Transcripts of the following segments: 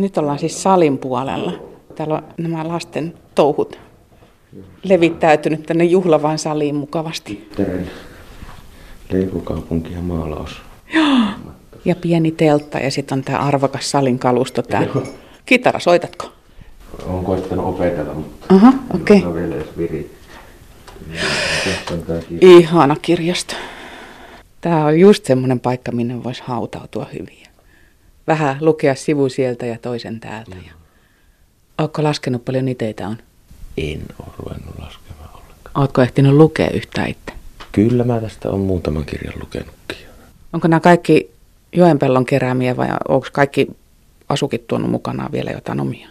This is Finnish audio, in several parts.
Nyt ollaan siis salin puolella. Täällä on nämä lasten touhut levittäytynyt tänne juhlavaan saliin mukavasti. Tyttären leikokaupunki ja maalaus. Ja pieni teltta ja sitten on tämä arvokas salin kalusto täällä. Joo. Kitara, soitatko? Olen koittanut opetella, mutta Aha, okei. ole vielä edes viri. Ihana kirjasto. Tämä on just semmoinen paikka, minne voisi hautautua hyvin. Vähän lukea sivu sieltä ja toisen täältä. Ja... Oletko laskenut paljon niteitä on? En ole ruvennut laskemaan ollenkaan. Oletko ehtinyt lukea yhtään itse? Kyllä mä tästä on muutaman kirjan lukenutkin. Onko nämä kaikki Joenpellon keräämiä vai onko kaikki asukit tuonut mukanaan vielä jotain omia?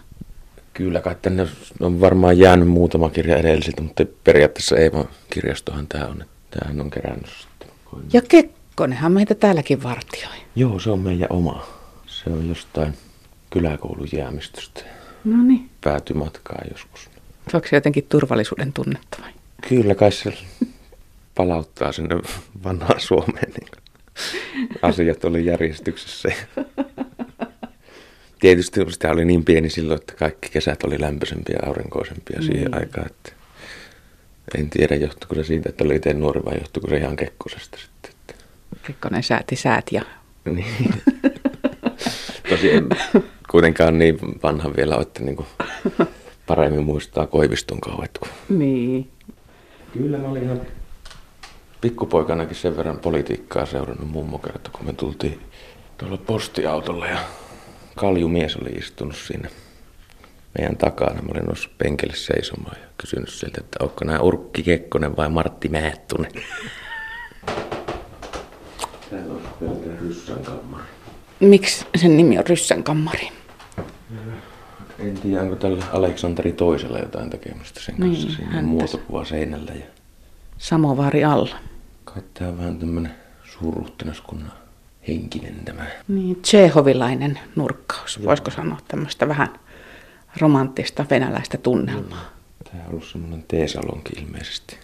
Kyllä kai tänne on varmaan jäänyt muutama kirja edellisiltä, mutta periaatteessa ei vaan kirjastohan tämä on. että Tämähän on kerännyt sitten. Ja Kekkonenhan meitä täälläkin vartioi. Joo, se on meidän oma. Se on jostain kyläkoulun jäämistöstä. No niin. Pääty matkaa joskus. Onko se jotenkin turvallisuuden tunnetta vai? Kyllä kai se palauttaa sinne vanhaan Suomeen. Niin asiat oli järjestyksessä. Tietysti sitä oli niin pieni silloin, että kaikki kesät oli lämpöisempiä ja aurinkoisempia siihen Niin. aikaan. Että en tiedä, johtuiko se siitä, että oli itse nuori vai johtuiko se ihan kekkosesta sitten. Kekkonen sääti säät ja... niin. Tosi en kuitenkaan niin vanha vielä ole, että niin paremmin muistaa Koiviston kauet kuin Niin. Kyllä mä olin ihan pikkupoikanakin sen verran politiikkaa seurannut mummo kerta, kun me tultiin tuolla postiautolla ja kaljumies oli istunut siinä meidän takana. Mä olin noussut penkille seisomaan ja kysynyt sieltä, että onko nämä Urkki Kekkonen vai Martti Määttunen. Täällä on pelkkä ryssän kammari. Miksi sen nimi on Ryssän kammari? En tiedä, onko tällä Aleksanteri toisella jotain tekemistä sen kanssa. Niin, Siinä on muotokuva seinällä ja Samovaari alla. Kai tää on vähän tämmönen suurruhtinaskunnan henkinen tämä. Niin, Tsehovilainen nurkkaus. Voisiko sanoa tämmöistä vähän romanttista venäläistä tunnelmaa. Tää on ollut semmonen teesalonki ilmeisesti.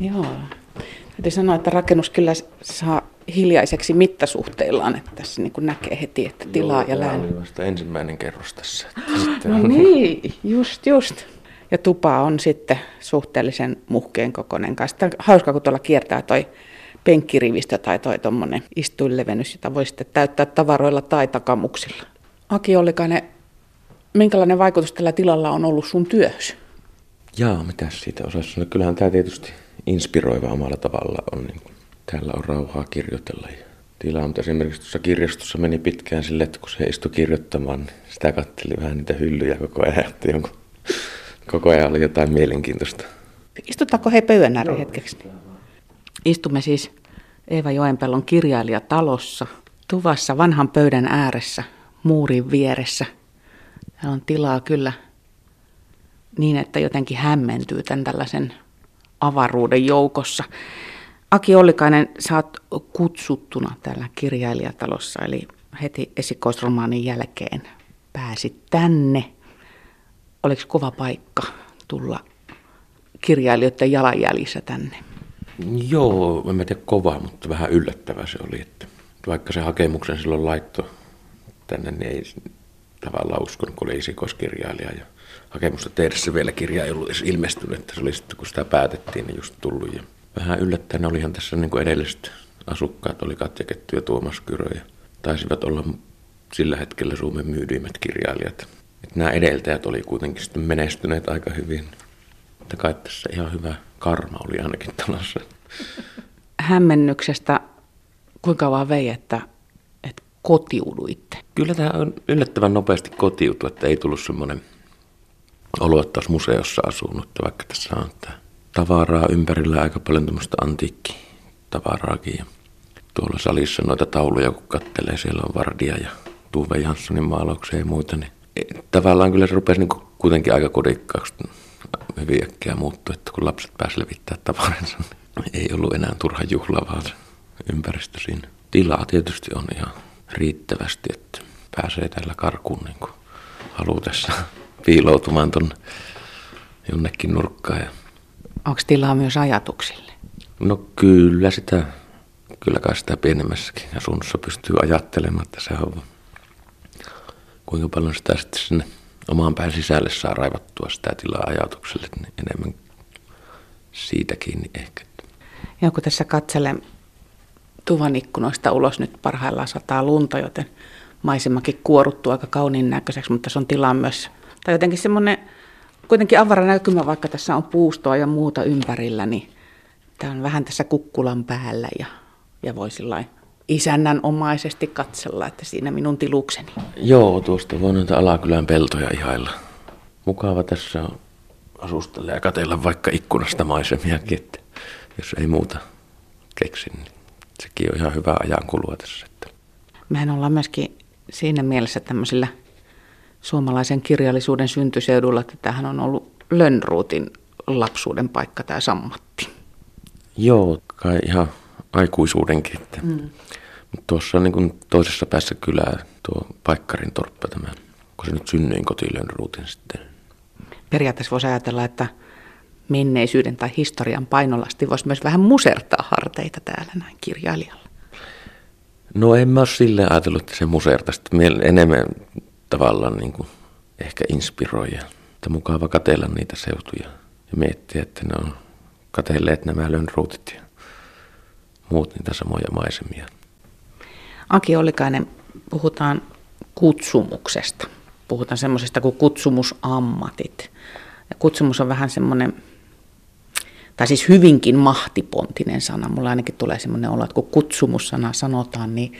Joo. Täytyy sanoa, että rakennus kyllä saa hiljaiseksi mittasuhteillaan, että tässä niin kuin näkee heti, että tilaa Joo, ja tää lään. oli vasta ensimmäinen kerros tässä. että Sitten No on- niin, just just. Ja tupa on sitten suhteellisen muhkeen kokoinen kanssa. Tää on hauska, kun tuolla kiertää toi penkkirivistö tai toi tommonen istuinlevennys, jota voi sitten täyttää tavaroilla tai takamuksilla. Aki Ollikainen, minkälainen vaikutus tällä tilalla on ollut sun työhös? Jaa, mitä siitä osaisi sanoa? Kyllähän tämä tietysti inspiroiva omalla tavalla on. Niin kuin, täällä on rauhaa kirjoitella. Ja tila, mutta esimerkiksi tuossa kirjastossa meni pitkään sille, että kun se istui kirjoittamaan, niin sitä katteli vähän niitä hyllyjä koko ajan. Että jonkun, koko ajan oli jotain mielenkiintoista. Istutaanko hei pöydän ääreen hetkeksi? Istumme siis Eeva Joenpellon kirjailijatalossa, tuvassa vanhan pöydän ääressä, muurin vieressä. Täällä on tilaa kyllä niin, että jotenkin hämmentyy tämän tällaisen avaruuden joukossa. Aki Ollikainen, oot kutsuttuna täällä kirjailijatalossa, eli heti esikoisromaanin jälkeen pääsit tänne. Oliko kova paikka tulla kirjailijoiden jalanjäljissä tänne? Joo, en tiedä kova, mutta vähän yllättävä se oli. Että vaikka se hakemuksen silloin laitto tänne, niin ei tavallaan uskonut, kun oli esikoiskirjailija. Ja hakemusta tehdessä vielä kirja ei ollut edes ilmestynyt, että se oli sitten, kun sitä päätettiin, niin just tullut. Ja vähän yllättäen olihan tässä niin kuin edelliset asukkaat, oli Katja Ketty ja Tuomas Kyrö. Ja taisivat olla sillä hetkellä Suomen myydyimmät kirjailijat. Että nämä edeltäjät oli kuitenkin sitten menestyneet aika hyvin. Että kai tässä ihan hyvä karma oli ainakin talossa. Hämmennyksestä, kuinka vaan vei, että, että kotiuduitte? Kyllä tämä on yllättävän nopeasti kotiutu, että ei tullut semmoinen olisi museossa asunut, että vaikka tässä on että tavaraa ympärillä aika paljon tämmöistä antiikkitavaraakin. Ja tuolla salissa noita tauluja, kun kattelee, siellä on Vardia ja Tuve Janssonin maalauksia ja muita, niin tavallaan kyllä se rupesi niin kuitenkin aika kodikkaaksi hyvin äkkiä muuttua, että kun lapset pääsivät levittämään tavaransa, niin ei ollut enää turha juhla, vaan ympäristö siinä. Tilaa tietysti on ihan riittävästi, että pääsee tällä karkuun niin kuin halutessa piiloutumaan tuonne jonnekin nurkkaan. Ja Onko tilaa myös ajatuksille? No kyllä sitä, kyllä kai sitä pienemmässäkin asunnossa pystyy ajattelemaan, että se on kuinka paljon sitä sitten sinne omaan pään sisälle saa raivattua sitä tilaa ajatukselle, niin enemmän siitä kiinni ehkä. Ja kun tässä katselen tuvan ikkunoista ulos nyt parhaillaan sataa lunta, joten maisemakin kuoruttuu aika kauniin näköiseksi, mutta se on tilaa myös, tai jotenkin semmoinen kuitenkin avara näkymä, vaikka tässä on puustoa ja muuta ympärillä, niin tämä on vähän tässä kukkulan päällä ja, ja voi isännän omaisesti katsella, että siinä minun tilukseni. Joo, tuosta voi noita Alakylän peltoja ihailla. Mukava tässä on asustella ja katella vaikka ikkunasta maisemiakin, että jos ei muuta keksi, niin sekin on ihan hyvä ajankulua tässä. Että. Mehän ollaan myöskin siinä mielessä tämmöisillä suomalaisen kirjallisuuden syntyseudulla, että tämähän on ollut Lönnruutin lapsuuden paikka, tämä Sammatti. Joo, kai ihan aikuisuudenkin. Että. Mm. Tuossa niin toisessa päässä kylää tuo Paikkarin torppa tämä, kun se nyt synnyin koti Lönnruutin sitten. Periaatteessa voisi ajatella, että menneisyyden tai historian painolasti voisi myös vähän musertaa harteita täällä näin kirjailijalla. No en mä ole silleen ajatellut, että se musertaisi. Enemmän tavallaan niin kuin ehkä inspiroija. Että mukava katella niitä seutuja ja miettiä, että ne on katelleet nämä Lönnruutit ja muut niitä samoja maisemia. Aki Ollikainen, puhutaan kutsumuksesta. Puhutaan semmoisesta kuin kutsumusammatit. Ja kutsumus on vähän semmoinen, tai siis hyvinkin mahtipontinen sana. Mulla ainakin tulee semmoinen olo, että kun kutsumussana sanotaan, niin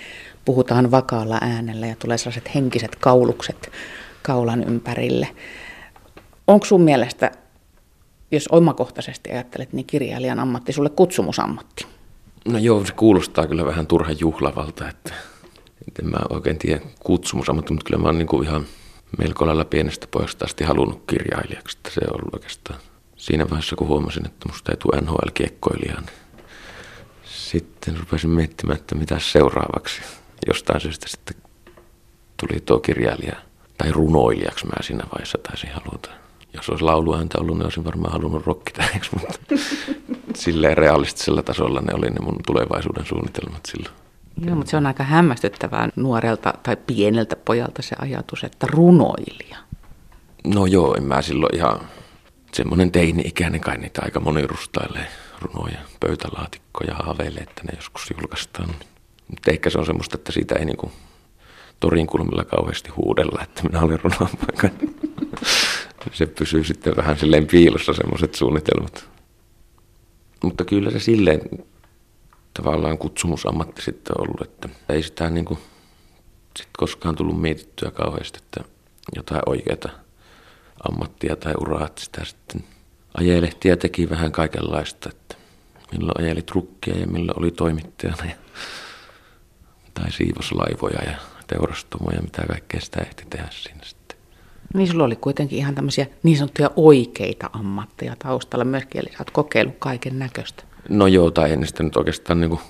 puhutaan vakaalla äänellä ja tulee sellaiset henkiset kaulukset kaulan ympärille. Onko sun mielestä, jos omakohtaisesti ajattelet, niin kirjailijan ammatti sulle kutsumusammatti? No joo, se kuulostaa kyllä vähän turhan juhlavalta, että, että en mä oikein tiedä kutsumusammatti, mutta kyllä mä oon niin kuin ihan melko lailla pienestä pojasta asti halunnut kirjailijaksi. Että se on ollut oikeastaan siinä vaiheessa, kun huomasin, että musta ei tule NHL-kiekkoilija, niin sitten rupesin miettimään, että mitä seuraavaksi. Jostain syystä sitten tuli tuo kirjailija, tai runoilijaksi mä siinä vaiheessa taisin haluta. Jos olisi lauluääntä ollut, niin olisin varmaan halunnut rokkitähdeksi, mutta silleen realistisella tasolla ne oli ne mun tulevaisuuden suunnitelmat silloin. Joo, mutta se on aika hämmästyttävää nuorelta tai pieneltä pojalta se ajatus, että runoilija. No joo, en mä silloin ihan semmoinen teini-ikäinen kai niitä aika moni rustailee runoja, pöytälaatikkoja, haaveilee, että ne joskus julkaistaan. Mutta ehkä se on semmoista, että siitä ei niinku torin kulmilla kauheasti huudella, että minä olen runopoika. se pysyy sitten vähän silleen piilossa semmoiset suunnitelmat. Mutta kyllä se silleen tavallaan kutsumusammatti sitten ollut, että ei sitä niin kuin sit koskaan tullut mietittyä kauheasti, että jotain oikeaa ammattia tai uraa, että sitä sitten ajelehti ja teki vähän kaikenlaista, että milloin ajeli trukkia ja milloin oli toimittajana ja, tai siivoslaivoja ja teurastamoja, mitä kaikkea sitä ehti tehdä siinä sitten. Niin sulla oli kuitenkin ihan tämmöisiä niin sanottuja oikeita ammatteja taustalla myöskin, eli sä oot kokeillut kaiken näköistä. No joo, tai en sitä nyt oikeastaan niin kuin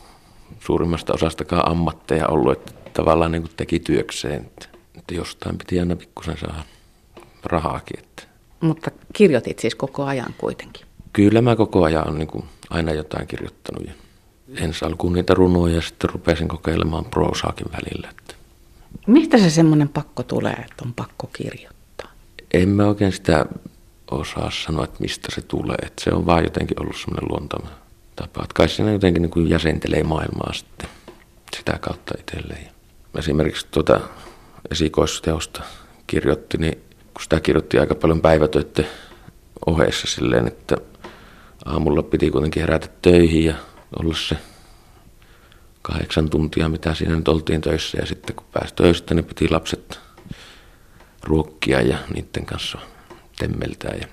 suurimmasta osastakaan ammatteja ollut, että tavallaan niin kuin teki työkseen, että, että jostain piti aina pikkusen saada rahaakin. Että. Mutta kirjoitit siis koko ajan kuitenkin? Kyllä mä koko ajan olen niin kuin aina jotain kirjoittanut. Ja ensi alkuun niitä runoja ja sitten rupesin kokeilemaan proosaakin välillä. Että. Mistä se semmoinen pakko tulee, että on pakko kirjoittaa? En mä oikein sitä osaa sanoa, että mistä se tulee. Että se on vaan jotenkin ollut semmoinen luontama tapa. Että kai siinä jotenkin niin kuin jäsentelee maailmaa sitten sitä kautta itselleen. Esimerkiksi tuota esikoisteosta kirjoitti, niin kun sitä kirjoitti aika paljon päivätöiden ohessa silleen, että aamulla piti kuitenkin herätä töihin ja olla se kahdeksan tuntia, mitä siinä nyt oltiin töissä. Ja sitten kun pääsi töistä, niin piti lapset ruokkia ja niiden kanssa temmeltää. Ja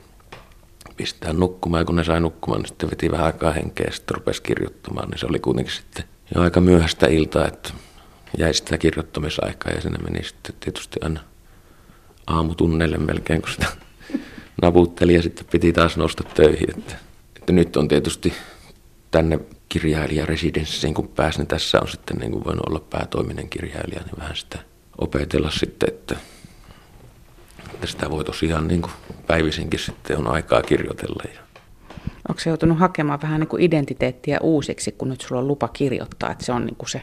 pistää nukkumaan. Ja kun ne sai nukkumaan, niin sitten veti vähän aikaa henkeä ja sitten rupesi kirjoittamaan. Niin se oli kuitenkin sitten jo aika myöhäistä iltaa, että jäi sitä kirjoittamisaikaa ja sinne meni sitten tietysti aina aamutunneille melkein, kun sitä naputteli ja sitten piti taas nousta töihin. Että, että nyt on tietysti tänne kirjailijaresidenssiin, kun pääsin, niin tässä on sitten niin kuin voinut olla päätoiminen kirjailija, niin vähän sitä opetella sitten, että että sitä voi tosiaan niin kuin päivisinkin sitten on aikaa kirjoitella. Onko se joutunut hakemaan vähän niin kuin identiteettiä uusiksi, kun nyt sulla on lupa kirjoittaa, että se on, niin kuin se,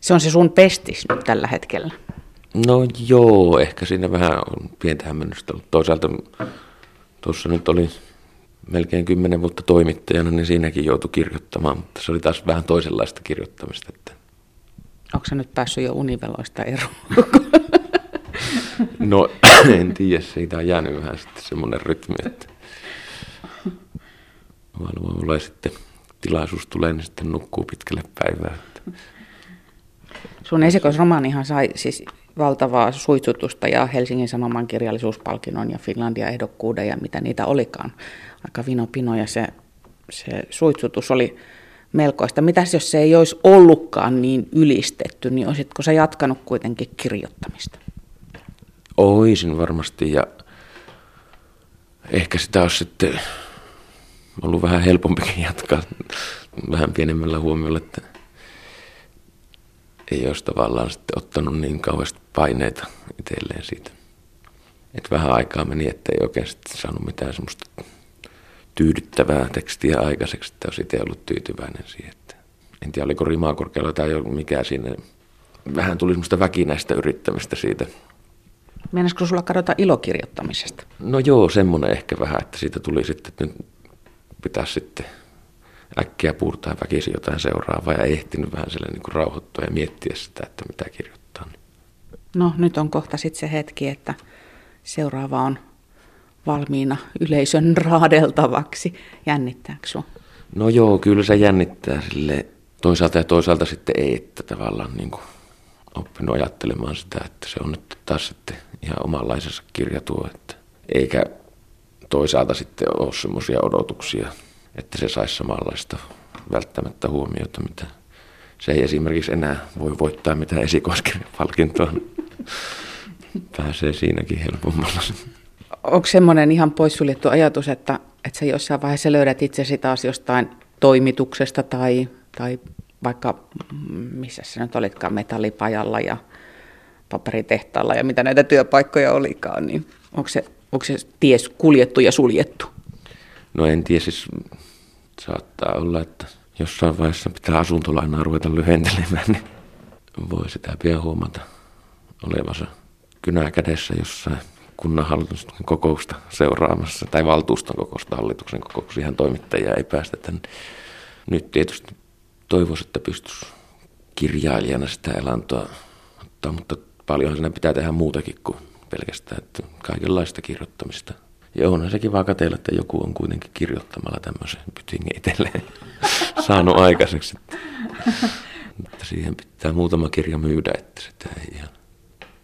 se, on se sun pestis nyt tällä hetkellä? No joo, ehkä siinä vähän on pientä hämmennystä ollut. Toisaalta tuossa nyt oli melkein kymmenen vuotta toimittajana, niin siinäkin joutui kirjoittamaan, mutta se oli taas vähän toisenlaista kirjoittamista. Että... Onko se nyt päässyt jo univeloista eroon? no en tiedä, siitä on jäänyt vähän sitten semmoinen rytmi, että vaan mulla sitten tilaisuus tulee, niin sitten nukkuu pitkälle päivää. Sun esikoisromaanihan sai siis valtavaa suitsutusta ja Helsingin Sanoman kirjallisuuspalkinnon ja Finlandia ehdokkuuden ja mitä niitä olikaan. Aika vino pino ja se, se suitsutus oli melkoista. Mitäs jos se ei olisi ollutkaan niin ylistetty, niin olisitko sä jatkanut kuitenkin kirjoittamista? Oisin varmasti ja ehkä sitä olisi sitten ollut vähän helpompikin jatkaa vähän pienemmällä huomiolla, että ei olisi tavallaan sitten ottanut niin kauheasti paineita itselleen siitä. Että vähän aikaa meni, että ei oikein sitten saanut mitään semmoista tyydyttävää tekstiä aikaiseksi, että olisi itse ollut tyytyväinen siihen. Että en tiedä, oliko rimaa korkealla tai mikä siinä. Vähän tuli semmoista väkinäistä yrittämistä siitä. Meinaisiko sulla kadota ilokirjoittamisesta? No joo, semmoinen ehkä vähän, että siitä tuli sitten, että nyt pitäisi sitten äkkiä puurtaa väkisin jotain seuraavaa ja ehtinyt vähän sille niin kuin rauhoittua ja miettiä sitä, että mitä kirjoittaa. No nyt on kohta sitten se hetki, että seuraava on valmiina yleisön raadeltavaksi. Jännittääkö sinua? No joo, kyllä se jännittää sille toisaalta ja toisaalta sitten ei, että tavallaan niin kuin oppinut ajattelemaan sitä, että se on nyt taas sitten ihan omanlaisessa kirja tuo, että eikä toisaalta sitten ole semmoisia odotuksia, että se saisi samanlaista välttämättä huomiota, mitä se ei esimerkiksi enää voi voittaa mitään esikoiskirjapalkintoa. Pääsee siinäkin helpommalla. Onko semmoinen ihan poissuljettu ajatus, että, että sä jossain vaiheessa löydät itsesi taas jostain toimituksesta tai, tai vaikka missä sä nyt olitkaan metallipajalla ja paperitehtaalla ja mitä näitä työpaikkoja olikaan, niin onko se Onko se ties kuljettu ja suljettu? No en tiedä, siis saattaa olla, että jossain vaiheessa pitää asuntolainaa ruveta lyhentelemään, niin voi sitä pian huomata olevansa kynää kädessä jossain kunnanhallituksen kokousta seuraamassa, tai valtuuston kokousta, hallituksen kokouksessa ihan toimittajia ei päästetä. Nyt tietysti toivoisi, että pystyisi kirjailijana sitä elantoa ottaa, mutta paljonhan siinä pitää tehdä muutakin kuin pelkästään, että kaikenlaista kirjoittamista. Ja onhan se kiva katsella, että joku on kuitenkin kirjoittamalla tämmöisen pytingin itselleen saanut aikaiseksi. Mutta siihen pitää muutama kirja myydä, että sitä ei ihan